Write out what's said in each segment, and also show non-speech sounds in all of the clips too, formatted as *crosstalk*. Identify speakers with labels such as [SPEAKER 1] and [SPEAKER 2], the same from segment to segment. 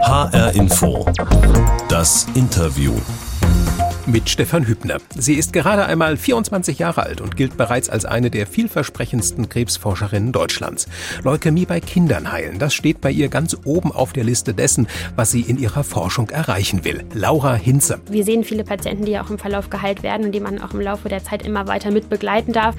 [SPEAKER 1] HR Info. Das Interview.
[SPEAKER 2] Mit Stefan Hübner. Sie ist gerade einmal 24 Jahre alt und gilt bereits als eine der vielversprechendsten Krebsforscherinnen Deutschlands. Leukämie bei Kindern heilen, das steht bei ihr ganz oben auf der Liste dessen, was sie in ihrer Forschung erreichen will. Laura Hinze.
[SPEAKER 3] Wir sehen viele Patienten, die auch im Verlauf geheilt werden und die man auch im Laufe der Zeit immer weiter mit begleiten darf.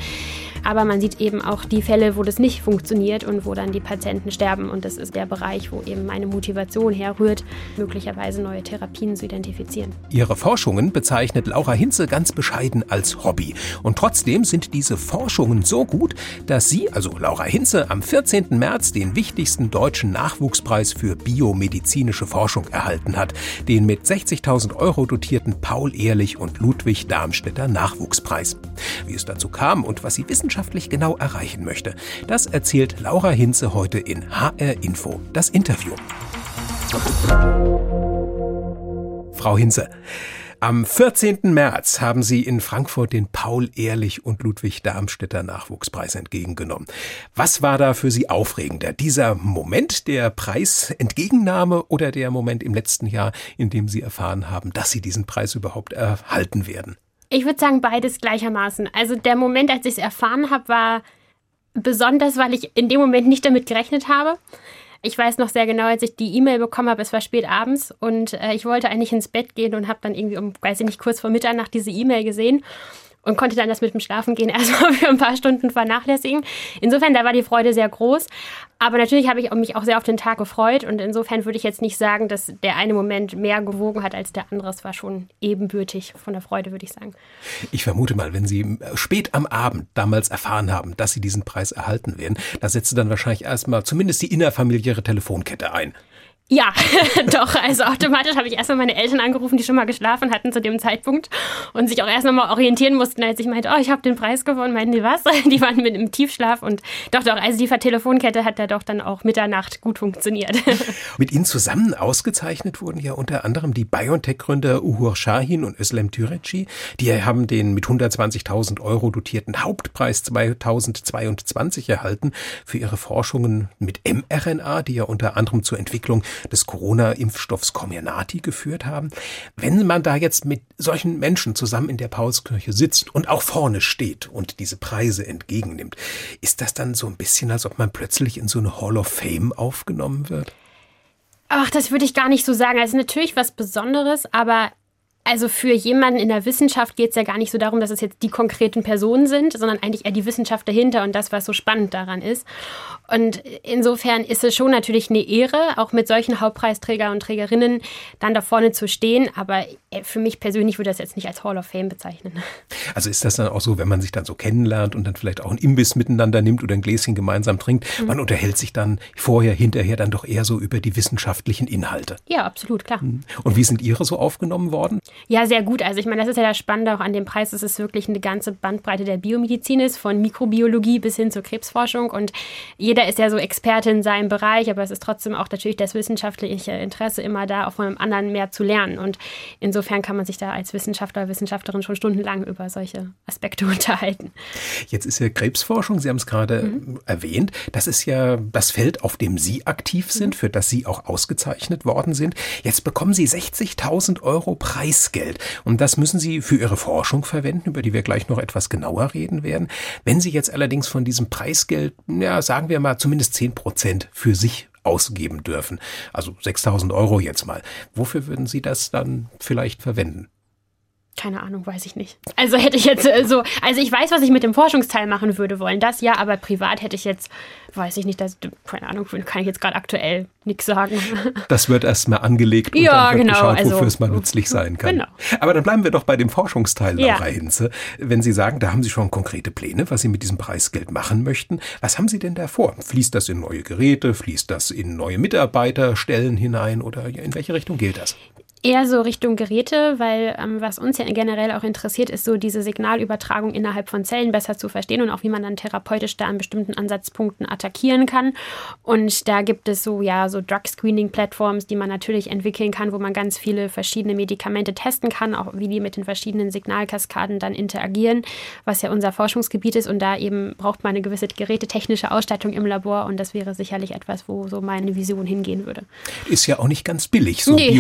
[SPEAKER 3] Aber man sieht eben auch die Fälle, wo das nicht funktioniert und wo dann die Patienten sterben. Und das ist der Bereich, wo eben meine Motivation herrührt, möglicherweise neue Therapien zu identifizieren.
[SPEAKER 2] Ihre Forschungen bezeichnet Laura Hinze ganz bescheiden als Hobby. Und trotzdem sind diese Forschungen so gut, dass sie, also Laura Hinze, am 14. März den wichtigsten deutschen Nachwuchspreis für biomedizinische Forschung erhalten hat, den mit 60.000 Euro dotierten Paul Ehrlich und Ludwig Darmstädter Nachwuchspreis. Wie es dazu kam und was sie wissen wissenschaftlich genau erreichen möchte. Das erzählt Laura Hinze heute in HR Info, das Interview. Frau Hinze, am 14. März haben Sie in Frankfurt den Paul Ehrlich und Ludwig Darmstädter Nachwuchspreis entgegengenommen. Was war da für Sie aufregender? Dieser Moment der Preisentgegennahme oder der Moment im letzten Jahr, in dem Sie erfahren haben, dass Sie diesen Preis überhaupt erhalten werden?
[SPEAKER 3] Ich würde sagen, beides gleichermaßen. Also der Moment, als ich es erfahren habe, war besonders, weil ich in dem Moment nicht damit gerechnet habe. Ich weiß noch sehr genau, als ich die E-Mail bekommen habe, es war spät abends und äh, ich wollte eigentlich ins Bett gehen und habe dann irgendwie um, weiß ich nicht, kurz vor Mitternacht diese E-Mail gesehen und konnte dann das mit dem Schlafengehen *laughs* erstmal für ein paar Stunden vernachlässigen. Insofern, da war die Freude sehr groß. Aber natürlich habe ich mich auch sehr auf den Tag gefreut und insofern würde ich jetzt nicht sagen, dass der eine Moment mehr gewogen hat als der andere. Es war schon ebenbürtig von der Freude, würde ich sagen.
[SPEAKER 2] Ich vermute mal, wenn Sie spät am Abend damals erfahren haben, dass Sie diesen Preis erhalten werden, da setzte dann wahrscheinlich erstmal zumindest die innerfamiliäre Telefonkette ein.
[SPEAKER 3] Ja, *laughs* doch. Also automatisch habe ich erstmal meine Eltern angerufen, die schon mal geschlafen hatten zu dem Zeitpunkt und sich auch erst nochmal orientieren mussten, als ich meinte, oh, ich habe den Preis gewonnen. Meinten die was? *laughs* Die waren mit im Tiefschlaf und doch, doch. Also die Telefonkette hat da doch dann auch Mitternacht gut funktioniert. *laughs*
[SPEAKER 2] Mit Ihnen zusammen ausgezeichnet wurden ja unter anderem die BioNTech-Gründer Uhur Shahin und Özlem Türeci. Die haben den mit 120.000 Euro dotierten Hauptpreis 2022 erhalten für ihre Forschungen mit mRNA, die ja unter anderem zur Entwicklung des Corona-Impfstoffs Comirnaty geführt haben. Wenn man da jetzt mit solchen Menschen zusammen in der Paulskirche sitzt und auch vorne steht und diese Preise entgegennimmt, ist das dann so ein bisschen, als ob man plötzlich in so eine Hall of Fame aufgenommen wird?
[SPEAKER 3] Ach, das würde ich gar nicht so sagen. Also natürlich was Besonderes, aber also für jemanden in der Wissenschaft geht es ja gar nicht so darum, dass es jetzt die konkreten Personen sind, sondern eigentlich eher die Wissenschaft dahinter und das, was so spannend daran ist. Und insofern ist es schon natürlich eine Ehre, auch mit solchen Hauptpreisträger und Trägerinnen dann da vorne zu stehen. Aber für mich persönlich würde das jetzt nicht als Hall of Fame bezeichnen. *laughs*
[SPEAKER 2] Also ist das dann auch so, wenn man sich dann so kennenlernt und dann vielleicht auch ein Imbiss miteinander nimmt oder ein Gläschen gemeinsam trinkt, mhm. man unterhält sich dann vorher, hinterher dann doch eher so über die wissenschaftlichen Inhalte.
[SPEAKER 3] Ja, absolut, klar. Mhm.
[SPEAKER 2] Und wie sind Ihre so aufgenommen worden?
[SPEAKER 3] Ja, sehr gut. Also ich meine, das ist ja das Spannende auch an dem Preis, dass es wirklich eine ganze Bandbreite der Biomedizin ist, von Mikrobiologie bis hin zur Krebsforschung. Und jeder ist ja so Experte in seinem Bereich, aber es ist trotzdem auch natürlich das wissenschaftliche Interesse immer da, auch von einem anderen mehr zu lernen. Und insofern kann man sich da als Wissenschaftler, Wissenschaftlerin schon stundenlang über solche Aspekte *laughs* unterhalten.
[SPEAKER 2] Jetzt ist ja Krebsforschung, Sie haben es gerade mhm. erwähnt, das ist ja das Feld, auf dem Sie aktiv sind, mhm. für das Sie auch ausgezeichnet worden sind. Jetzt bekommen Sie 60.000 Euro Preis Preisgeld. Und das müssen Sie für Ihre Forschung verwenden, über die wir gleich noch etwas genauer reden werden. Wenn Sie jetzt allerdings von diesem Preisgeld, ja, sagen wir mal zumindest 10 Prozent für sich ausgeben dürfen, also 6000 Euro jetzt mal, wofür würden Sie das dann vielleicht verwenden?
[SPEAKER 3] Keine Ahnung, weiß ich nicht. Also hätte ich jetzt äh, so, also ich weiß, was ich mit dem Forschungsteil machen würde wollen, das ja, aber privat hätte ich jetzt, weiß ich nicht, das, keine Ahnung, kann ich jetzt gerade aktuell nichts sagen. *laughs*
[SPEAKER 2] Das wird erstmal angelegt und
[SPEAKER 3] ja,
[SPEAKER 2] dann wird
[SPEAKER 3] genau,
[SPEAKER 2] geschaut,
[SPEAKER 3] also,
[SPEAKER 2] wofür es mal nützlich sein kann.
[SPEAKER 3] Genau.
[SPEAKER 2] Aber dann bleiben wir doch bei dem Forschungsteil, Laura
[SPEAKER 3] Ja.
[SPEAKER 2] Hinze. Wenn Sie sagen, da haben Sie schon konkrete Pläne, was Sie mit diesem Preisgeld machen möchten, was haben Sie denn da vor? Fließt das in neue Geräte? Fließt das in neue Mitarbeiterstellen hinein? Oder in welche Richtung geht das?
[SPEAKER 3] Eher so Richtung Geräte, weil ähm, was uns ja generell auch interessiert, ist so diese Signalübertragung innerhalb von Zellen besser zu verstehen und auch wie man dann therapeutisch da an bestimmten Ansatzpunkten attackieren kann. Und da gibt es so, ja, so Drug-Screening-Plattforms, die man natürlich entwickeln kann, wo man ganz viele verschiedene Medikamente testen kann, auch wie die mit den verschiedenen Signalkaskaden dann interagieren, was ja unser Forschungsgebiet ist. Und da eben braucht man eine gewisse gerätetechnische Ausstattung im Labor und das wäre sicherlich etwas, wo so meine Vision hingehen würde.
[SPEAKER 2] Ist ja auch nicht ganz billig, so nee.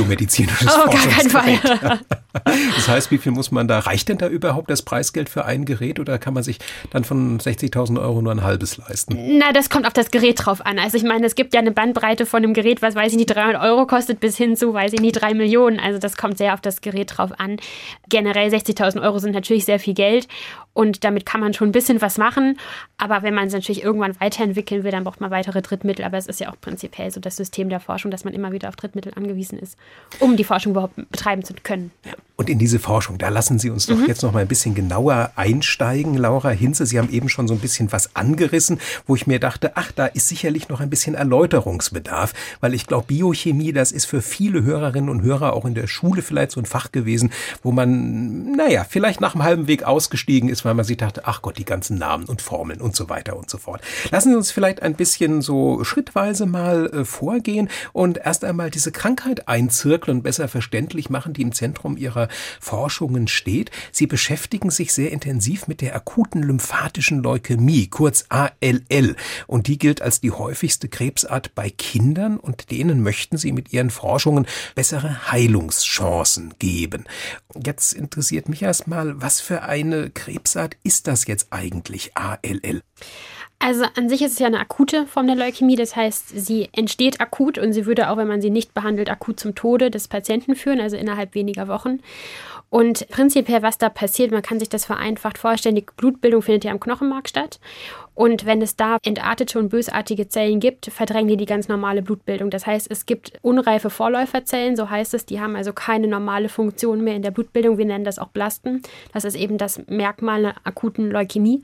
[SPEAKER 2] Oh, gar keinen Fall. *laughs* das heißt, wie viel muss man da? Reicht denn da überhaupt das Preisgeld für ein Gerät oder kann man sich dann von 60.000 Euro nur ein halbes leisten?
[SPEAKER 3] Na, das kommt auf das Gerät drauf an. Also ich meine, es gibt ja eine Bandbreite von einem Gerät, was weiß ich nicht, 300 Euro kostet, bis hin zu, weiß ich nicht, 3 Millionen. Also das kommt sehr auf das Gerät drauf an. Generell 60.000 Euro sind natürlich sehr viel Geld und damit kann man schon ein bisschen was machen. Aber wenn man es natürlich irgendwann weiterentwickeln will, dann braucht man weitere Drittmittel. Aber es ist ja auch prinzipiell so das System der Forschung, dass man immer wieder auf Drittmittel angewiesen ist, um die Forschung überhaupt betreiben zu können.
[SPEAKER 2] Und in diese Forschung, da lassen Sie uns doch mhm. jetzt noch mal ein bisschen genauer einsteigen, Laura Hinze. Sie haben eben schon so ein bisschen was angerissen, wo ich mir dachte, ach, da ist sicherlich noch ein bisschen Erläuterungsbedarf, weil ich glaube, Biochemie, das ist für viele Hörerinnen und Hörer auch in der Schule vielleicht so ein Fach gewesen, wo man, naja, vielleicht nach einem halben Weg ausgestiegen ist, weil man sich dachte, ach Gott, die ganzen Namen und Formeln und so weiter und so fort. Lassen Sie uns vielleicht ein bisschen so schrittweise mal äh, vorgehen und erst einmal diese Krankheit einzirkeln und besser verständlich machen, die im Zentrum Ihrer Forschungen steht. Sie beschäftigen sich sehr intensiv mit der akuten lymphatischen Leukämie, kurz ALL. Und die gilt als die häufigste Krebsart bei Kindern und denen möchten Sie mit Ihren Forschungen bessere Heilungschancen geben. Jetzt interessiert mich erstmal, was für eine Krebsart ist das jetzt eigentlich ALL?
[SPEAKER 3] Also an sich ist es ja eine akute Form der Leukämie, das heißt, sie entsteht akut und sie würde auch, wenn man sie nicht behandelt, akut zum Tode des Patienten führen, also innerhalb weniger Wochen. Und prinzipiell, was da passiert, man kann sich das vereinfacht vorstellen, die Blutbildung findet ja am Knochenmark statt und wenn es da entartete und bösartige Zellen gibt, verdrängen die die ganz normale Blutbildung. Das heißt, es gibt unreife Vorläuferzellen, so heißt es, die haben also keine normale Funktion mehr in der Blutbildung. Wir nennen das auch Blasten. Das ist eben das Merkmal einer akuten Leukämie.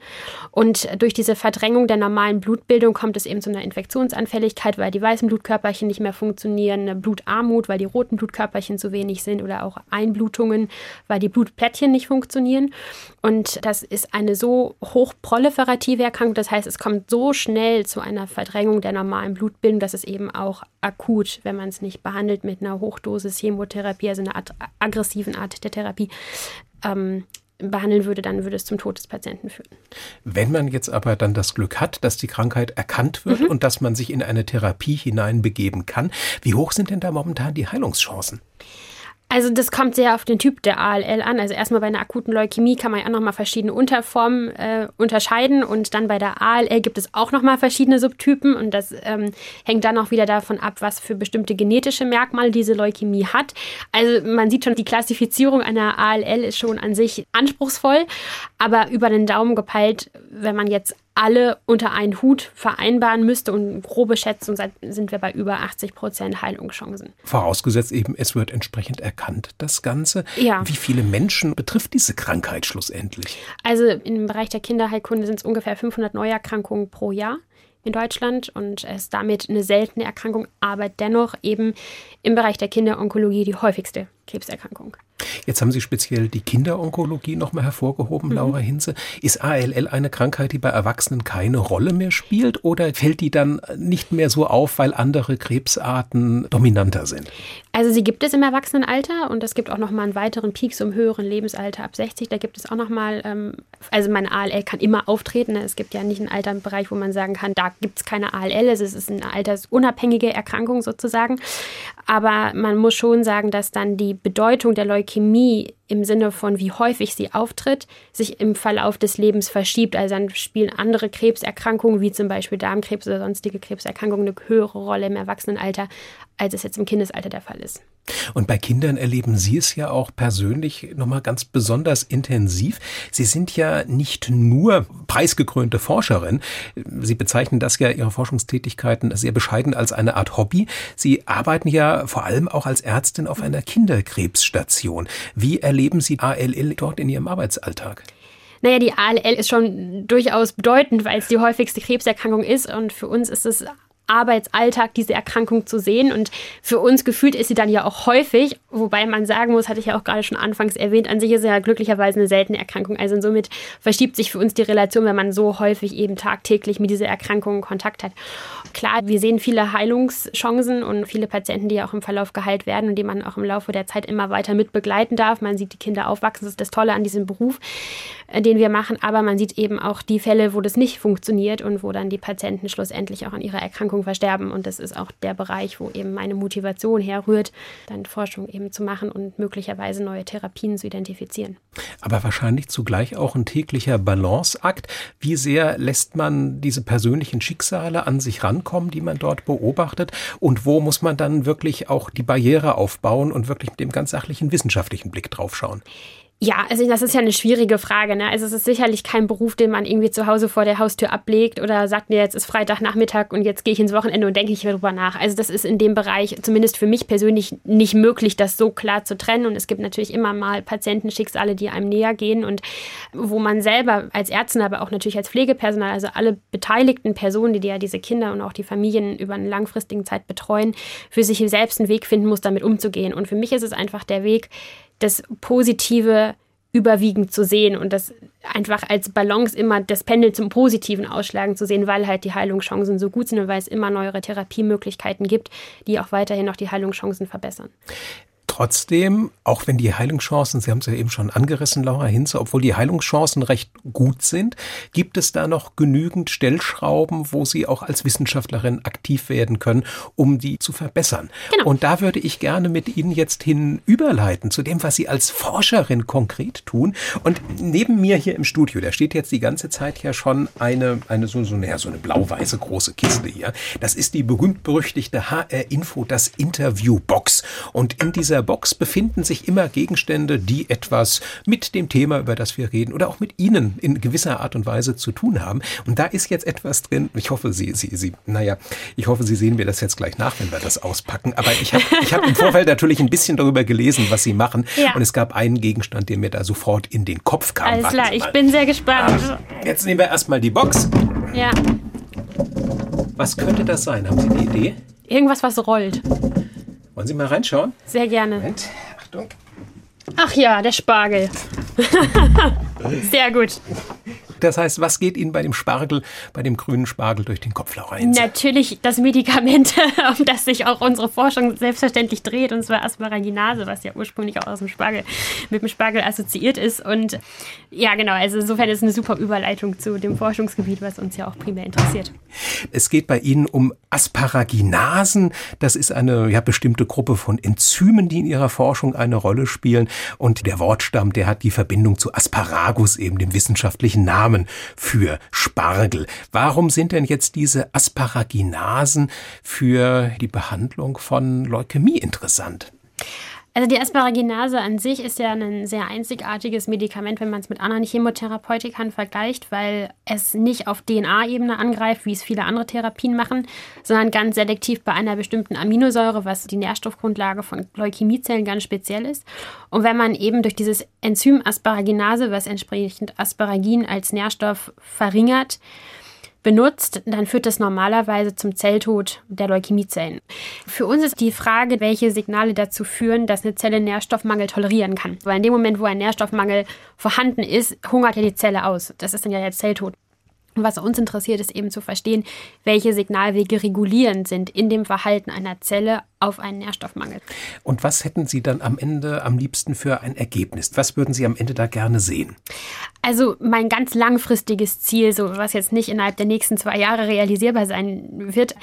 [SPEAKER 3] Und durch diese Verdrängung der normalen Blutbildung kommt es eben zu einer Infektionsanfälligkeit, weil die weißen Blutkörperchen nicht mehr funktionieren, eine Blutarmut, weil die roten Blutkörperchen zu wenig sind oder auch Einblutungen, weil die Blutplättchen nicht funktionieren. Und das ist eine so hochproliferative Erkrankung, das heißt, es kommt so schnell zu einer Verdrängung der normalen Blutbildung, dass es eben auch akut, wenn man es nicht behandelt mit einer Hochdosis Chemotherapie, also einer Art, aggressiven Art der Therapie, ähm, behandeln würde, dann würde es zum Tod des Patienten führen.
[SPEAKER 2] Wenn man jetzt aber dann das Glück hat, dass die Krankheit erkannt wird mhm. und dass man sich in eine Therapie hineinbegeben kann, wie hoch sind denn da momentan die Heilungschancen?
[SPEAKER 3] Also das kommt sehr auf den Typ der ALL an. Also erstmal bei einer akuten Leukämie kann man ja auch nochmal verschiedene Unterformen äh, unterscheiden und dann bei der ALL gibt es auch nochmal verschiedene Subtypen und das ähm, hängt dann auch wieder davon ab, was für bestimmte genetische Merkmale diese Leukämie hat. Also man sieht schon, die Klassifizierung einer ALL ist schon an sich anspruchsvoll, aber über den Daumen gepeilt, wenn man jetzt alle unter einen Hut vereinbaren müsste und grobe Schätzung sind wir bei über 80 Prozent Heilungschancen.
[SPEAKER 2] Vorausgesetzt eben, es wird entsprechend erkannt, das Ganze.
[SPEAKER 3] Ja.
[SPEAKER 2] Wie viele Menschen betrifft diese Krankheit schlussendlich?
[SPEAKER 3] Also im Bereich der Kinderheilkunde sind es ungefähr 500 Neuerkrankungen pro Jahr in Deutschland und es ist damit eine seltene Erkrankung, aber dennoch eben im Bereich der Kinderonkologie die häufigste Krebserkrankung.
[SPEAKER 2] Jetzt haben Sie speziell die Kinderonkologie nochmal hervorgehoben, mhm. Laura Hinze. Ist ALL eine Krankheit, die bei Erwachsenen keine Rolle mehr spielt oder fällt die dann nicht mehr so auf, weil andere Krebsarten dominanter sind?
[SPEAKER 3] Also sie gibt es im Erwachsenenalter und es gibt auch nochmal einen weiteren Peak zum höheren Lebensalter ab 60. Da gibt es auch nochmal, ähm, also meine ALL kann immer auftreten. Ne? Es gibt ja nicht einen Altersbereich, wo man sagen kann, da gibt es keine ALL. Es ist eine altersunabhängige Erkrankung sozusagen. Aber man muss schon sagen, dass dann die Bedeutung der Leukämie im Sinne von wie häufig sie auftritt, sich im Verlauf des Lebens verschiebt. Also dann spielen andere Krebserkrankungen, wie zum Beispiel Darmkrebs oder sonstige Krebserkrankungen, eine höhere Rolle im Erwachsenenalter, als es jetzt im Kindesalter der Fall ist.
[SPEAKER 2] Und bei Kindern erleben Sie es ja auch persönlich nochmal ganz besonders intensiv. Sie sind ja nicht nur preisgekrönte Forscherin. Sie bezeichnen das ja Ihre Forschungstätigkeiten sehr bescheiden als eine Art Hobby. Sie arbeiten ja vor allem auch als Ärztin auf einer Kinderkrebsstation. Wie erleben Sie ALL dort in Ihrem Arbeitsalltag?
[SPEAKER 3] Naja, die ALL ist schon durchaus bedeutend, weil es die häufigste Krebserkrankung ist. Und für uns ist es Arbeitsalltag diese Erkrankung zu sehen. Und für uns gefühlt ist sie dann ja auch häufig, wobei man sagen muss, hatte ich ja auch gerade schon anfangs erwähnt, an sich ist ja glücklicherweise eine seltene Erkrankung. Also somit verschiebt sich für uns die Relation, wenn man so häufig eben tagtäglich mit dieser Erkrankung Kontakt hat. Klar, wir sehen viele Heilungschancen und viele Patienten, die auch im Verlauf geheilt werden und die man auch im Laufe der Zeit immer weiter mit begleiten darf. Man sieht die Kinder aufwachsen, das ist das Tolle an diesem Beruf, äh, den wir machen. Aber man sieht eben auch die Fälle, wo das nicht funktioniert und wo dann die Patienten schlussendlich auch an ihrer Erkrankung versterben. Und das ist auch der Bereich, wo eben meine Motivation herrührt, dann Forschung eben zu machen und möglicherweise neue Therapien zu identifizieren.
[SPEAKER 2] Aber wahrscheinlich zugleich auch ein täglicher Balanceakt. Wie sehr lässt man diese persönlichen Schicksale an sich rankommen, die man dort beobachtet? Und wo muss man dann wirklich auch die Barriere aufbauen und wirklich mit dem ganz sachlichen wissenschaftlichen Blick drauf schauen?
[SPEAKER 3] Ja, also das ist ja eine schwierige Frage. Ne? Also es ist sicherlich kein Beruf, den man irgendwie zu Hause vor der Haustür ablegt oder sagt, nee, jetzt ist Freitagnachmittag und jetzt gehe ich ins Wochenende und denke ich darüber nach. Also das ist in dem Bereich zumindest für mich persönlich nicht möglich, das so klar zu trennen. Und es gibt natürlich immer mal Patientenschicksale, die einem näher gehen und wo man selber als Ärztin, aber auch natürlich als Pflegepersonal, also alle beteiligten Personen, die ja diese Kinder und auch die Familien über eine langfristige Zeit betreuen, für sich selbst einen Weg finden muss, damit umzugehen. Und für mich ist es einfach der Weg, das Positive überwiegend zu sehen und das einfach als Balance immer das Pendel zum Positiven ausschlagen zu sehen, weil halt die Heilungschancen so gut sind und weil es immer neuere Therapiemöglichkeiten gibt, die auch weiterhin noch die Heilungschancen verbessern.
[SPEAKER 2] Trotzdem, auch wenn die Heilungschancen, Sie haben es ja eben schon angerissen, Laura Hinze, obwohl die Heilungschancen recht gut sind, gibt es da noch genügend Stellschrauben, wo Sie auch als Wissenschaftlerin aktiv werden können, um die zu verbessern. Genau. Und da würde ich gerne mit Ihnen jetzt hin überleiten zu dem, was Sie als Forscherin konkret tun. Und neben mir hier im Studio, da steht jetzt die ganze Zeit ja schon eine, eine so, so, naja, so eine blau-weiße große Kiste hier. Das ist die berühmt-berüchtigte HR-Info, das Interview-Box. Und in dieser Box befinden sich immer Gegenstände, die etwas mit dem Thema, über das wir reden, oder auch mit Ihnen in gewisser Art und Weise zu tun haben. Und da ist jetzt etwas drin. Ich hoffe, Sie, Sie, Sie, naja, ich hoffe, Sie sehen mir das jetzt gleich nach, wenn wir das auspacken. Aber ich habe ich hab im Vorfeld natürlich ein bisschen darüber gelesen, was Sie machen. Ja. Und es gab einen Gegenstand, der mir da sofort in den Kopf kam.
[SPEAKER 3] Alles klar, ich bin sehr gespannt.
[SPEAKER 2] Ah, jetzt nehmen wir erstmal die Box.
[SPEAKER 3] Ja.
[SPEAKER 2] Was könnte das sein? Haben Sie eine Idee?
[SPEAKER 3] Irgendwas, was rollt.
[SPEAKER 2] Wollen Sie mal reinschauen?
[SPEAKER 3] Sehr gerne.
[SPEAKER 2] Moment. Achtung.
[SPEAKER 3] Ach ja, der Spargel. *laughs* Sehr gut.
[SPEAKER 2] Das heißt, was geht Ihnen bei dem Spargel, bei dem grünen Spargel durch den Kopf, Laura
[SPEAKER 3] Natürlich das Medikament, *laughs* um das sich auch unsere Forschung selbstverständlich dreht, und zwar Asparaginase, was ja ursprünglich auch aus dem Spargel, mit dem Spargel assoziiert ist. Und ja, genau, also insofern ist es eine super Überleitung zu dem Forschungsgebiet, was uns ja auch primär interessiert.
[SPEAKER 2] Es geht bei Ihnen um Asparaginasen. Das ist eine ja, bestimmte Gruppe von Enzymen, die in Ihrer Forschung eine Rolle spielen. Und der Wortstamm, der hat die Verbindung zu Asparagus, eben dem wissenschaftlichen Namen Namen für Spargel. Warum sind denn jetzt diese Asparaginasen für die Behandlung von Leukämie interessant?
[SPEAKER 3] Also die Asparaginase an sich ist ja ein sehr einzigartiges Medikament, wenn man es mit anderen Chemotherapeutikern vergleicht, weil es nicht auf DNA-Ebene angreift, wie es viele andere Therapien machen, sondern ganz selektiv bei einer bestimmten Aminosäure, was die Nährstoffgrundlage von Leukämiezellen ganz speziell ist. Und wenn man eben durch dieses Enzym Asparaginase, was entsprechend Asparagin als Nährstoff verringert, benutzt, dann führt das normalerweise zum Zelltod der Leukämiezellen. Für uns ist die Frage, welche Signale dazu führen, dass eine Zelle Nährstoffmangel tolerieren kann. Weil in dem Moment, wo ein Nährstoffmangel vorhanden ist, hungert ja die Zelle aus. Das ist dann ja der Zelltod. Und was uns interessiert, ist eben zu verstehen, welche Signalwege regulierend sind in dem Verhalten einer Zelle auf einen Nährstoffmangel.
[SPEAKER 2] Und was hätten Sie dann am Ende am liebsten für ein Ergebnis? Was würden Sie am Ende da gerne sehen?
[SPEAKER 3] Also mein ganz langfristiges Ziel, so was jetzt nicht innerhalb der nächsten zwei Jahre realisierbar sein wird,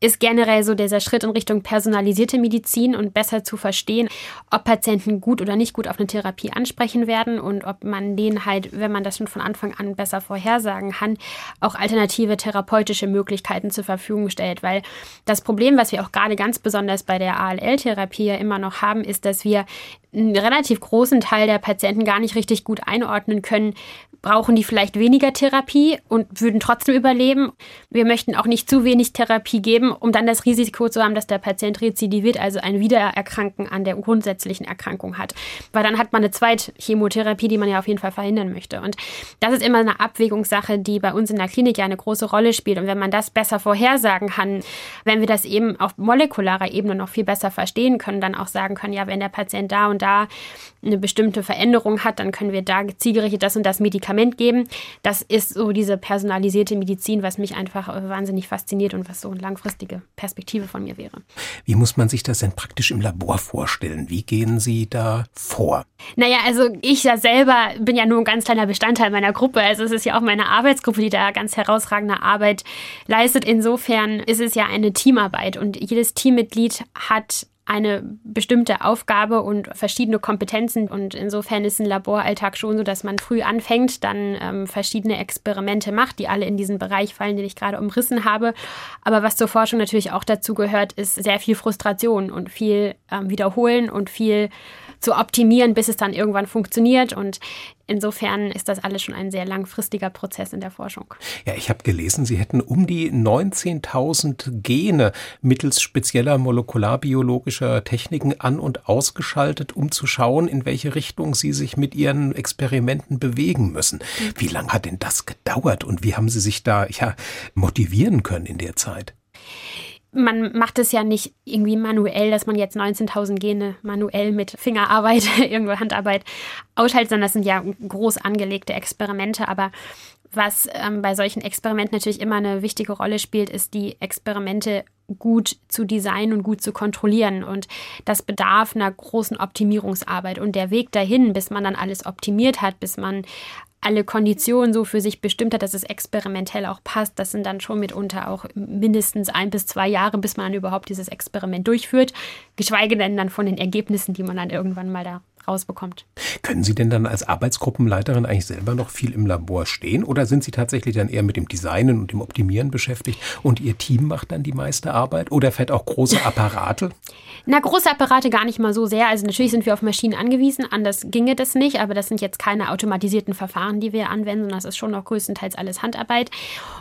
[SPEAKER 3] ist generell so dieser Schritt in Richtung personalisierte Medizin und besser zu verstehen, ob Patienten gut oder nicht gut auf eine Therapie ansprechen werden und ob man denen halt, wenn man das schon von Anfang an besser vorhersagen kann, auch alternative therapeutische Möglichkeiten zur Verfügung stellt. Weil das Problem, was wir auch gerade ganz besonders bei der ALL-Therapie ja immer noch haben, ist, dass wir einen relativ großen Teil der Patienten gar nicht richtig gut einordnen können, brauchen die vielleicht weniger Therapie und würden trotzdem überleben. Wir möchten auch nicht zu wenig Therapie geben, um dann das Risiko zu haben, dass der Patient rezidiviert, also ein Wiedererkranken an der grundsätzlichen Erkrankung hat. Weil dann hat man eine Zweitchemotherapie, die man ja auf jeden Fall verhindern möchte. Und das ist immer eine Abwägungssache, die bei uns in der Klinik ja eine große Rolle spielt. Und wenn man das besser vorhersagen kann, wenn wir das eben auf molekularer Ebene noch viel besser verstehen können, dann auch sagen können, ja, wenn der Patient da und da eine bestimmte Veränderung hat, dann können wir da zielgerichtet das und das Medikament geben. Das ist so diese personalisierte Medizin, was mich einfach wahnsinnig fasziniert und was so eine langfristige Perspektive von mir wäre.
[SPEAKER 2] Wie muss man sich das denn praktisch im Labor vorstellen? Wie gehen Sie da vor?
[SPEAKER 3] Naja, also ich ja selber bin ja nur ein ganz kleiner Bestandteil meiner Gruppe. Also es ist ja auch meine Arbeitsgruppe, die da ganz herausragende Arbeit leistet. Insofern ist es ja eine Teamarbeit und jedes Teammitglied hat eine bestimmte Aufgabe und verschiedene Kompetenzen. Und insofern ist ein Laboralltag schon so, dass man früh anfängt, dann ähm, verschiedene Experimente macht, die alle in diesen Bereich fallen, den ich gerade umrissen habe. Aber was zur Forschung natürlich auch dazu gehört, ist sehr viel Frustration und viel ähm, Wiederholen und viel zu optimieren, bis es dann irgendwann funktioniert. Und insofern ist das alles schon ein sehr langfristiger Prozess in der Forschung.
[SPEAKER 2] Ja, ich habe gelesen, Sie hätten um die 19.000 Gene mittels spezieller molekularbiologischer Techniken an- und ausgeschaltet, um zu schauen, in welche Richtung Sie sich mit Ihren Experimenten bewegen müssen. Wie lange hat denn das gedauert und wie haben Sie sich da ja, motivieren können in der Zeit?
[SPEAKER 3] Man macht es ja nicht irgendwie manuell, dass man jetzt 19.000 Gene manuell mit Fingerarbeit, *laughs* irgendwo Handarbeit ausschaltet, sondern das sind ja groß angelegte Experimente. Aber was ähm, bei solchen Experimenten natürlich immer eine wichtige Rolle spielt, ist die Experimente gut zu designen und gut zu kontrollieren. Und das bedarf einer großen Optimierungsarbeit. Und der Weg dahin, bis man dann alles optimiert hat, bis man alle Konditionen so für sich bestimmt hat, dass es experimentell auch passt. Das sind dann schon mitunter auch mindestens ein bis zwei Jahre, bis man überhaupt dieses Experiment durchführt. Geschweige denn dann von den Ergebnissen, die man dann irgendwann mal da rausbekommt.
[SPEAKER 2] Können Sie denn dann als Arbeitsgruppenleiterin eigentlich selber noch viel im Labor stehen oder sind Sie tatsächlich dann eher mit dem Designen und dem Optimieren beschäftigt und Ihr Team macht dann die meiste Arbeit oder fährt auch große *laughs* Apparate?
[SPEAKER 3] Na, große Apparate gar nicht mal so sehr. Also natürlich sind wir auf Maschinen angewiesen, anders ginge das nicht, aber das sind jetzt keine automatisierten Verfahren, die wir anwenden, sondern das ist schon noch größtenteils alles Handarbeit.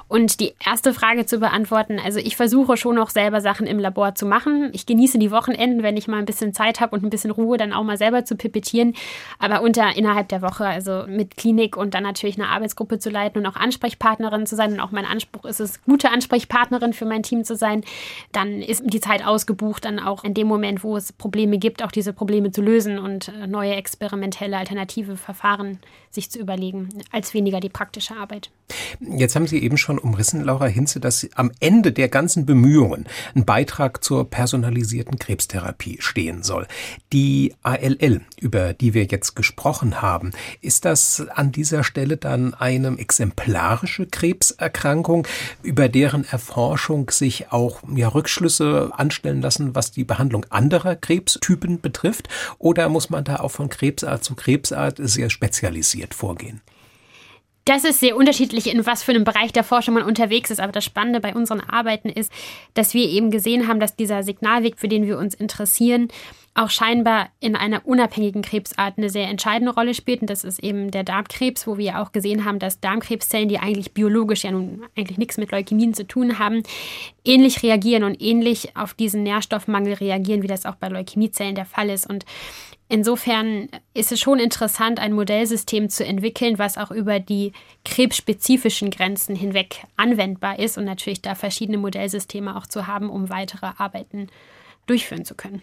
[SPEAKER 3] Und die erste Frage zu beantworten, also ich versuche schon noch selber Sachen im Labor zu machen. Ich genieße die Wochenenden, wenn ich mal ein bisschen Zeit habe und ein bisschen Ruhe, dann auch mal selber zu pipettieren. Aber unter innerhalb der Woche, also mit Klinik und dann natürlich eine Arbeitsgruppe zu leiten und auch Ansprechpartnerin zu sein. Und auch mein Anspruch ist es, gute Ansprechpartnerin für mein Team zu sein. Dann ist die Zeit ausgebucht, dann auch in dem Moment, wo es Probleme gibt, auch diese Probleme zu lösen und äh, neue experimentelle alternative Verfahren sich zu überlegen, als weniger die praktische Arbeit.
[SPEAKER 2] Jetzt haben Sie eben schon umrissen, Laura Hinze, dass am Ende der ganzen Bemühungen ein Beitrag zur personalisierten Krebstherapie stehen soll. Die ALL, über die wir jetzt gesprochen haben, ist das an dieser Stelle dann eine exemplarische Krebserkrankung, über deren Erforschung sich auch ja, Rückschlüsse anstellen lassen, was die Behandlung anderer Krebstypen betrifft? Oder muss man da auch von Krebsart zu Krebsart sehr spezialisiert vorgehen?
[SPEAKER 3] Das ist sehr unterschiedlich, in was für einem Bereich der Forschung man unterwegs ist. Aber das Spannende bei unseren Arbeiten ist, dass wir eben gesehen haben, dass dieser Signalweg, für den wir uns interessieren, auch scheinbar in einer unabhängigen Krebsart eine sehr entscheidende Rolle spielt. Und das ist eben der Darmkrebs, wo wir ja auch gesehen haben, dass Darmkrebszellen, die eigentlich biologisch ja nun eigentlich nichts mit Leukämien zu tun haben, ähnlich reagieren und ähnlich auf diesen Nährstoffmangel reagieren, wie das auch bei Leukämiezellen der Fall ist. Und Insofern ist es schon interessant, ein Modellsystem zu entwickeln, was auch über die krebsspezifischen Grenzen hinweg anwendbar ist und natürlich da verschiedene Modellsysteme auch zu haben, um weitere Arbeiten durchführen zu können.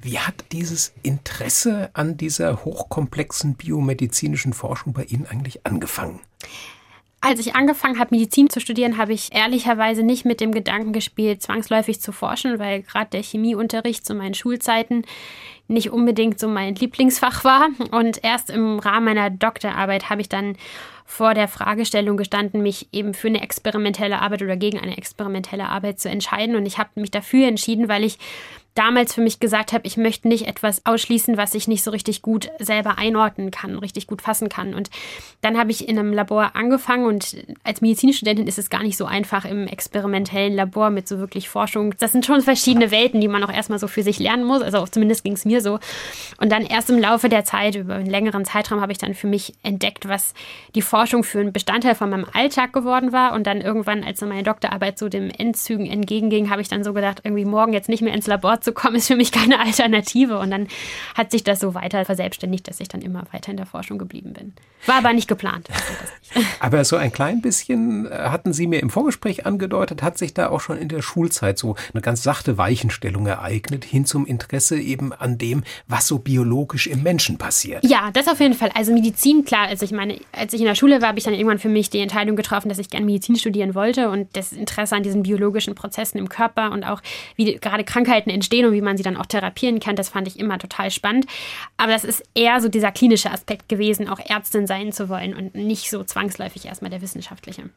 [SPEAKER 2] Wie hat dieses Interesse an dieser hochkomplexen biomedizinischen Forschung bei Ihnen eigentlich angefangen?
[SPEAKER 3] Als ich angefangen habe, Medizin zu studieren, habe ich ehrlicherweise nicht mit dem Gedanken gespielt, zwangsläufig zu forschen, weil gerade der Chemieunterricht zu meinen Schulzeiten nicht unbedingt so mein Lieblingsfach war. Und erst im Rahmen meiner Doktorarbeit habe ich dann vor der Fragestellung gestanden, mich eben für eine experimentelle Arbeit oder gegen eine experimentelle Arbeit zu entscheiden. Und ich habe mich dafür entschieden, weil ich damals für mich gesagt habe, ich möchte nicht etwas ausschließen, was ich nicht so richtig gut selber einordnen kann, richtig gut fassen kann. Und dann habe ich in einem Labor angefangen und als Medizinstudentin ist es gar nicht so einfach im experimentellen Labor mit so wirklich Forschung. Das sind schon verschiedene Welten, die man auch erstmal so für sich lernen muss. Also zumindest ging es mir so. Und dann erst im Laufe der Zeit, über einen längeren Zeitraum, habe ich dann für mich entdeckt, was die Forschung für einen Bestandteil von meinem Alltag geworden war. Und dann irgendwann, als meine Doktorarbeit so dem Endzügen entgegenging, habe ich dann so gedacht, irgendwie morgen jetzt nicht mehr ins Labor zu kommen, ist für mich keine *laughs* Alternative. Und dann hat sich das so weiter verselbstständigt, dass ich dann immer weiter in der Forschung geblieben bin. War aber nicht geplant.
[SPEAKER 2] Also *laughs* aber so ein klein bisschen äh, hatten Sie mir im Vorgespräch angedeutet, hat sich da auch schon in der Schulzeit so eine ganz sachte Weichenstellung ereignet, hin zum Interesse eben an dem, was so biologisch im Menschen passiert.
[SPEAKER 3] Ja, das auf jeden Fall. Also Medizin, klar, also ich meine, als ich in der Schule war, habe ich dann irgendwann für mich die Entscheidung getroffen, dass ich gerne Medizin studieren wollte und das Interesse an diesen biologischen Prozessen im Körper und auch wie gerade Krankheiten entstehen und wie man sie dann auch therapieren kann, das fand ich immer total spannend. Aber das ist eher so dieser klinische Aspekt gewesen, auch Ärztin sein zu wollen und nicht so zwangsläufig erstmal der wissenschaftliche.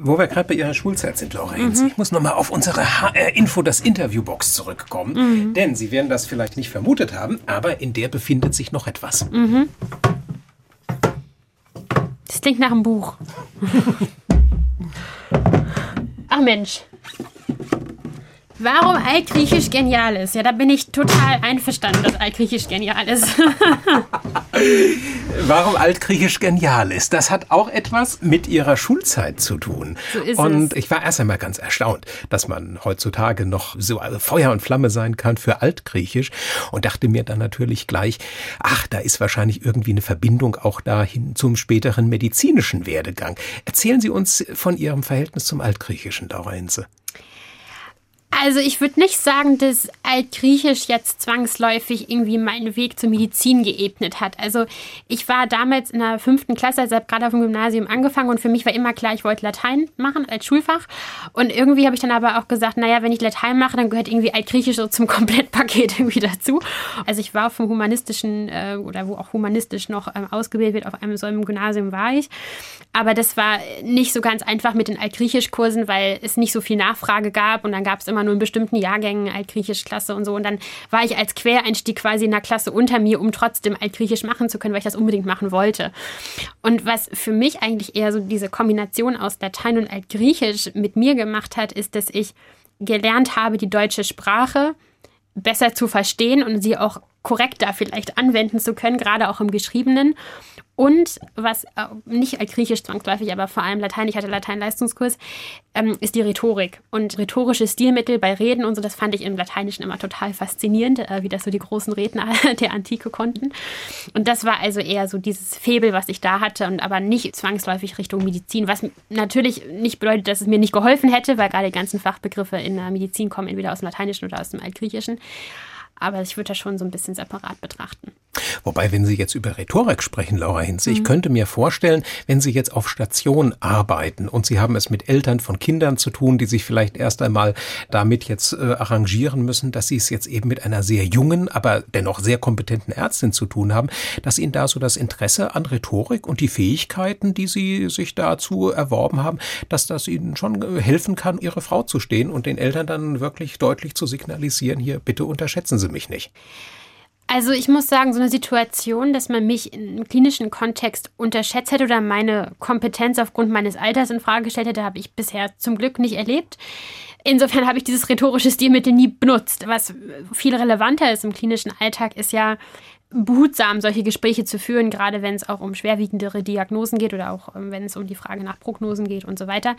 [SPEAKER 2] Wo wir gerade bei Ihrer Schulzeit sind, Lorenz, mhm. ich muss nochmal auf unsere HR-Info, das Interviewbox zurückkommen, mhm. denn Sie werden das vielleicht nicht vermutet haben, aber in der befindet sich noch etwas. Mhm.
[SPEAKER 3] Das klingt nach einem Buch. *laughs* Ach Mensch. Warum Altgriechisch genial ist? Ja, da bin ich total einverstanden, dass Altgriechisch genial ist. *laughs*
[SPEAKER 2] Warum Altgriechisch genial ist, das hat auch etwas mit ihrer Schulzeit zu tun. So ist und es. ich war erst einmal ganz erstaunt, dass man heutzutage noch so Feuer und Flamme sein kann für Altgriechisch und dachte mir dann natürlich gleich, ach, da ist wahrscheinlich irgendwie eine Verbindung auch dahin zum späteren medizinischen Werdegang. Erzählen Sie uns von Ihrem Verhältnis zum Altgriechischen, Daurenze.
[SPEAKER 3] Also ich würde nicht sagen, dass Altgriechisch jetzt zwangsläufig irgendwie meinen Weg zur Medizin geebnet hat. Also ich war damals in der fünften Klasse, also habe gerade auf dem Gymnasium angefangen und für mich war immer klar, ich wollte Latein machen als Schulfach. Und irgendwie habe ich dann aber auch gesagt, naja, wenn ich Latein mache, dann gehört irgendwie Altgriechisch so zum *laughs* Komplettpaket irgendwie dazu. Also ich war vom humanistischen äh, oder wo auch humanistisch noch ähm, ausgebildet wird, auf einem so einem Gymnasium war ich. Aber das war nicht so ganz einfach mit den Altgriechisch-Kursen, weil es nicht so viel Nachfrage gab und dann gab es immer immer nur in bestimmten Jahrgängen Altgriechisch-Klasse und so. Und dann war ich als Quereinstieg quasi in der Klasse unter mir, um trotzdem Altgriechisch machen zu können, weil ich das unbedingt machen wollte. Und was für mich eigentlich eher so diese Kombination aus Latein und Altgriechisch mit mir gemacht hat, ist, dass ich gelernt habe, die deutsche Sprache besser zu verstehen und sie auch korrekter vielleicht anwenden zu können, gerade auch im Geschriebenen. Und was äh, nicht Griechisch zwangsläufig, aber vor allem Latein, ich hatte Latein-Leistungskurs, ähm, ist die Rhetorik. Und rhetorische Stilmittel bei Reden und so, das fand ich im Lateinischen immer total faszinierend, äh, wie das so die großen Redner *laughs* der Antike konnten. Und das war also eher so dieses Febel, was ich da hatte, und aber nicht zwangsläufig Richtung Medizin, was natürlich nicht bedeutet, dass es mir nicht geholfen hätte, weil gerade die ganzen Fachbegriffe in der Medizin kommen entweder aus dem Lateinischen oder aus dem Altgriechischen. Aber ich würde das schon so ein bisschen separat betrachten.
[SPEAKER 2] Wobei, wenn Sie jetzt über Rhetorik sprechen, Laura Hinze, mhm. ich könnte mir vorstellen, wenn Sie jetzt auf Station arbeiten und Sie haben es mit Eltern von Kindern zu tun, die sich vielleicht erst einmal damit jetzt äh, arrangieren müssen, dass Sie es jetzt eben mit einer sehr jungen, aber dennoch sehr kompetenten Ärztin zu tun haben, dass Ihnen da so das Interesse an Rhetorik und die Fähigkeiten, die Sie sich dazu erworben haben, dass das Ihnen schon äh, helfen kann, Ihre Frau zu stehen und den Eltern dann wirklich deutlich zu signalisieren, hier bitte unterschätzen Sie mich nicht.
[SPEAKER 3] Also ich muss sagen, so eine Situation, dass man mich im klinischen Kontext unterschätzt hätte oder meine Kompetenz aufgrund meines Alters in Frage gestellt hätte, habe ich bisher zum Glück nicht erlebt. Insofern habe ich dieses rhetorische Stilmittel nie benutzt. Was viel relevanter ist im klinischen Alltag, ist ja behutsam solche Gespräche zu führen, gerade wenn es auch um schwerwiegendere Diagnosen geht oder auch ähm, wenn es um die Frage nach Prognosen geht und so weiter.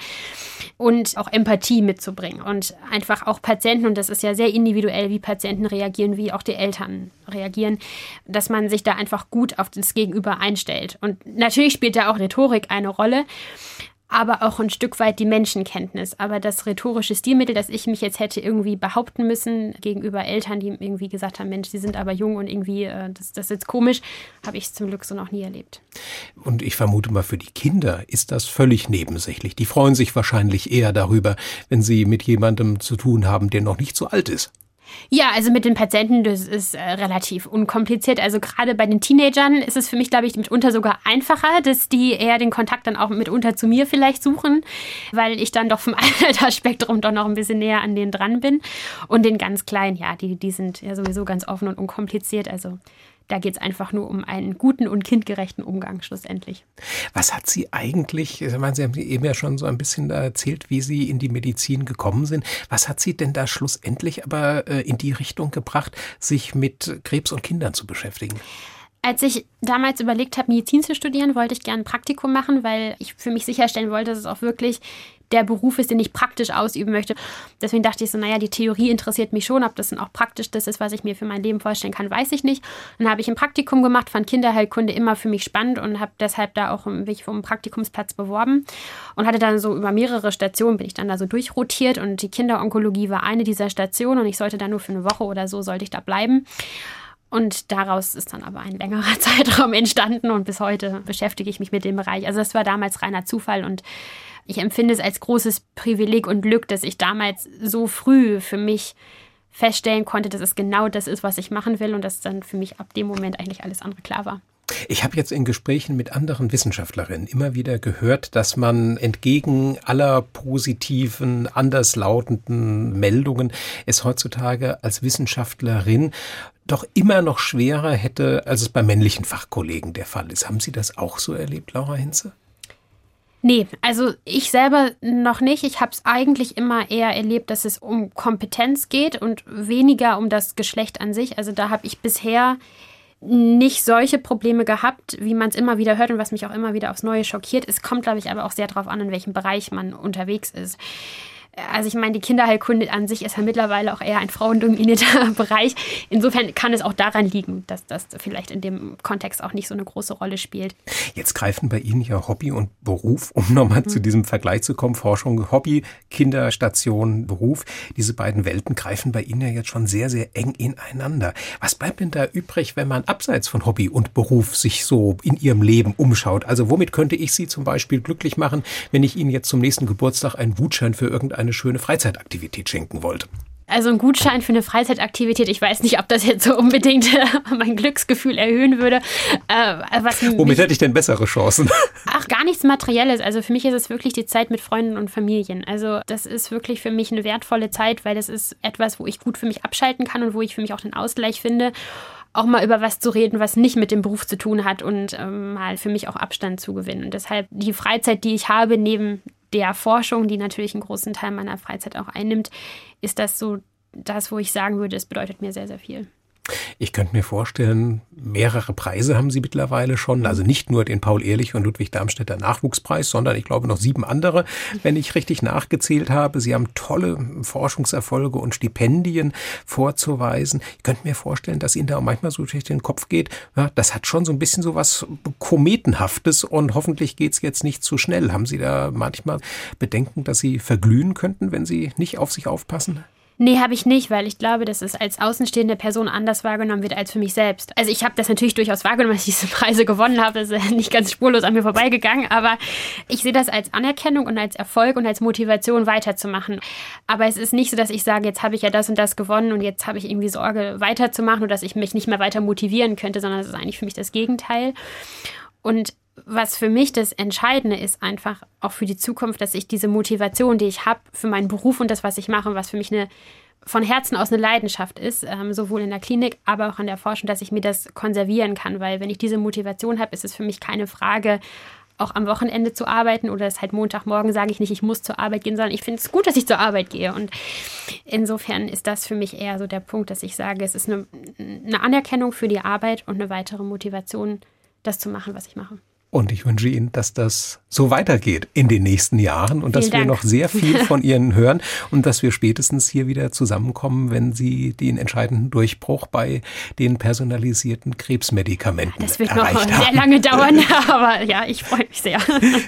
[SPEAKER 3] Und auch Empathie mitzubringen und einfach auch Patienten, und das ist ja sehr individuell, wie Patienten reagieren, wie auch die Eltern reagieren, dass man sich da einfach gut auf das Gegenüber einstellt. Und natürlich spielt da auch Rhetorik eine Rolle aber auch ein Stück weit die Menschenkenntnis. Aber das rhetorische Stilmittel, das ich mich jetzt hätte irgendwie behaupten müssen gegenüber Eltern, die irgendwie gesagt haben, Mensch, sie sind aber jung und irgendwie, äh, das, das ist jetzt komisch, habe ich zum Glück so noch nie erlebt.
[SPEAKER 2] Und ich vermute mal, für die Kinder ist das völlig nebensächlich. Die freuen sich wahrscheinlich eher darüber, wenn sie mit jemandem zu tun haben, der noch nicht so alt ist.
[SPEAKER 3] Ja, also mit den Patienten, das ist äh, relativ unkompliziert. Also gerade bei den Teenagern ist es für mich, glaube ich, mitunter sogar einfacher, dass die eher den Kontakt dann auch mitunter zu mir vielleicht suchen, weil ich dann doch vom *laughs* Altersspektrum doch noch ein bisschen näher an denen dran bin. Und den ganz Kleinen, ja, die, die sind ja sowieso ganz offen und unkompliziert. Also da geht es einfach nur um einen guten und kindgerechten Umgang schlussendlich.
[SPEAKER 2] Was hat Sie eigentlich, Sie haben eben ja schon so ein bisschen erzählt, wie Sie in die Medizin gekommen sind. Was hat Sie denn da schlussendlich aber äh, in die Richtung gebracht, sich mit Krebs und Kindern zu beschäftigen?
[SPEAKER 3] Als ich damals überlegt habe, Medizin zu studieren, wollte ich gerne ein Praktikum machen, weil ich für mich sicherstellen wollte, dass es auch wirklich der Beruf ist, den ich praktisch ausüben möchte. Deswegen dachte ich so, naja, die Theorie interessiert mich schon, ob das dann auch praktisch das ist, was ich mir für mein Leben vorstellen kann, weiß ich nicht. Dann habe ich ein Praktikum gemacht, fand Kinderheilkunde immer für mich spannend und habe deshalb da auch mich um einen Praktikumsplatz beworben und hatte dann so über mehrere Stationen, bin ich dann da so durchrotiert und die Kinderonkologie war eine dieser Stationen und ich sollte da nur für eine Woche oder so, sollte ich da bleiben. Und daraus ist dann aber ein längerer *laughs* Zeitraum entstanden und bis heute beschäftige ich mich mit dem Bereich. Also das war damals reiner Zufall und ich empfinde es als großes Privileg und Glück, dass ich damals so früh für mich feststellen konnte, dass es genau das ist, was ich machen will und dass dann für mich ab dem Moment eigentlich alles andere klar war.
[SPEAKER 2] Ich habe jetzt in Gesprächen mit anderen Wissenschaftlerinnen immer wieder gehört, dass man entgegen aller positiven, anderslautenden Meldungen es heutzutage als Wissenschaftlerin doch immer noch schwerer hätte, als es bei männlichen Fachkollegen der Fall ist. Haben Sie das auch so erlebt, Laura Hinze?
[SPEAKER 3] Nee, also ich selber noch nicht. Ich habe es eigentlich immer eher erlebt, dass es um Kompetenz geht und weniger um das Geschlecht an sich. Also da habe ich bisher nicht solche Probleme gehabt, wie man es immer wieder hört und was mich auch immer wieder aufs Neue schockiert. Es kommt, glaube ich, aber auch sehr darauf an, in welchem Bereich man unterwegs ist also ich meine, die Kinderheilkunde an sich ist ja mittlerweile auch eher ein frauendominierter *laughs* Bereich. Insofern kann es auch daran liegen, dass das vielleicht in dem Kontext auch nicht so eine große Rolle spielt.
[SPEAKER 2] Jetzt greifen bei Ihnen ja Hobby und Beruf, um nochmal mhm. zu diesem Vergleich zu kommen, Forschung, Hobby, Kinderstation, Beruf. Diese beiden Welten greifen bei Ihnen ja jetzt schon sehr, sehr eng ineinander. Was bleibt denn da übrig, wenn man abseits von Hobby und Beruf sich so in Ihrem Leben umschaut? Also womit könnte ich Sie zum Beispiel glücklich machen, wenn ich Ihnen jetzt zum nächsten Geburtstag einen Gutschein für irgendeine eine schöne Freizeitaktivität schenken wollte.
[SPEAKER 3] Also ein Gutschein für eine Freizeitaktivität, ich weiß nicht, ob das jetzt so unbedingt mein Glücksgefühl erhöhen würde.
[SPEAKER 2] Äh, Womit hätte ich denn bessere Chancen? *laughs*
[SPEAKER 3] Ach, gar nichts Materielles. Also für mich ist es wirklich die Zeit mit Freunden und Familien. Also das ist wirklich für mich eine wertvolle Zeit, weil das ist etwas, wo ich gut für mich abschalten kann und wo ich für mich auch den Ausgleich finde auch mal über was zu reden, was nicht mit dem Beruf zu tun hat und ähm, mal für mich auch Abstand zu gewinnen. Und deshalb die Freizeit, die ich habe, neben der Forschung, die natürlich einen großen Teil meiner Freizeit auch einnimmt, ist das so das, wo ich sagen würde, es bedeutet mir sehr, sehr viel.
[SPEAKER 2] Ich könnte mir vorstellen, mehrere Preise haben Sie mittlerweile schon. Also nicht nur den Paul-Ehrlich und Ludwig Darmstädter Nachwuchspreis, sondern ich glaube noch sieben andere, wenn ich richtig nachgezählt habe. Sie haben tolle Forschungserfolge und Stipendien vorzuweisen. Ich könnte mir vorstellen, dass Ihnen da manchmal so durch den Kopf geht. Ja, das hat schon so ein bisschen so was Kometenhaftes und hoffentlich geht es jetzt nicht zu schnell. Haben Sie da manchmal Bedenken, dass Sie verglühen könnten, wenn Sie nicht auf sich aufpassen?
[SPEAKER 3] Nee, habe ich nicht, weil ich glaube, dass es als außenstehende Person anders wahrgenommen wird als für mich selbst. Also ich habe das natürlich durchaus wahrgenommen, dass ich diese Preise gewonnen habe. Das ist nicht ganz spurlos an mir vorbeigegangen, aber ich sehe das als Anerkennung und als Erfolg und als Motivation weiterzumachen. Aber es ist nicht so, dass ich sage, jetzt habe ich ja das und das gewonnen und jetzt habe ich irgendwie Sorge weiterzumachen oder dass ich mich nicht mehr weiter motivieren könnte, sondern es ist eigentlich für mich das Gegenteil. Und was für mich das Entscheidende ist, einfach auch für die Zukunft, dass ich diese Motivation, die ich habe für meinen Beruf und das, was ich mache, was für mich eine von Herzen aus eine Leidenschaft ist, ähm, sowohl in der Klinik, aber auch in der Forschung, dass ich mir das konservieren kann, weil wenn ich diese Motivation habe, ist es für mich keine Frage, auch am Wochenende zu arbeiten oder es halt Montagmorgen sage ich nicht, ich muss zur Arbeit gehen, sondern ich finde es gut, dass ich zur Arbeit gehe. Und insofern ist das für mich eher so der Punkt, dass ich sage, es ist eine, eine Anerkennung für die Arbeit und eine weitere Motivation, das zu machen, was ich mache.
[SPEAKER 2] Und ich wünsche Ihnen, dass das so weitergeht in den nächsten Jahren und Vielen dass wir noch sehr viel *laughs* von Ihnen hören und dass wir spätestens hier wieder zusammenkommen, wenn Sie den entscheidenden Durchbruch bei den personalisierten Krebsmedikamenten
[SPEAKER 3] Das wird noch sehr lange dauern, *laughs* aber ja, ich freue mich sehr.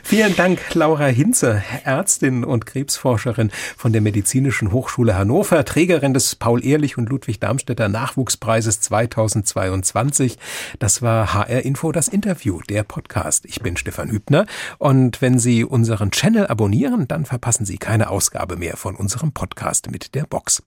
[SPEAKER 2] Vielen Dank, Laura Hinze, Ärztin und Krebsforscherin von der Medizinischen Hochschule Hannover, Trägerin des Paul-Ehrlich und Ludwig Darmstädter Nachwuchspreises 2022. Das war HR Info, das Interview, der Podcast. Podcast. Ich bin Stefan Hübner und wenn Sie unseren Channel abonnieren, dann verpassen Sie keine Ausgabe mehr von unserem Podcast mit der Box.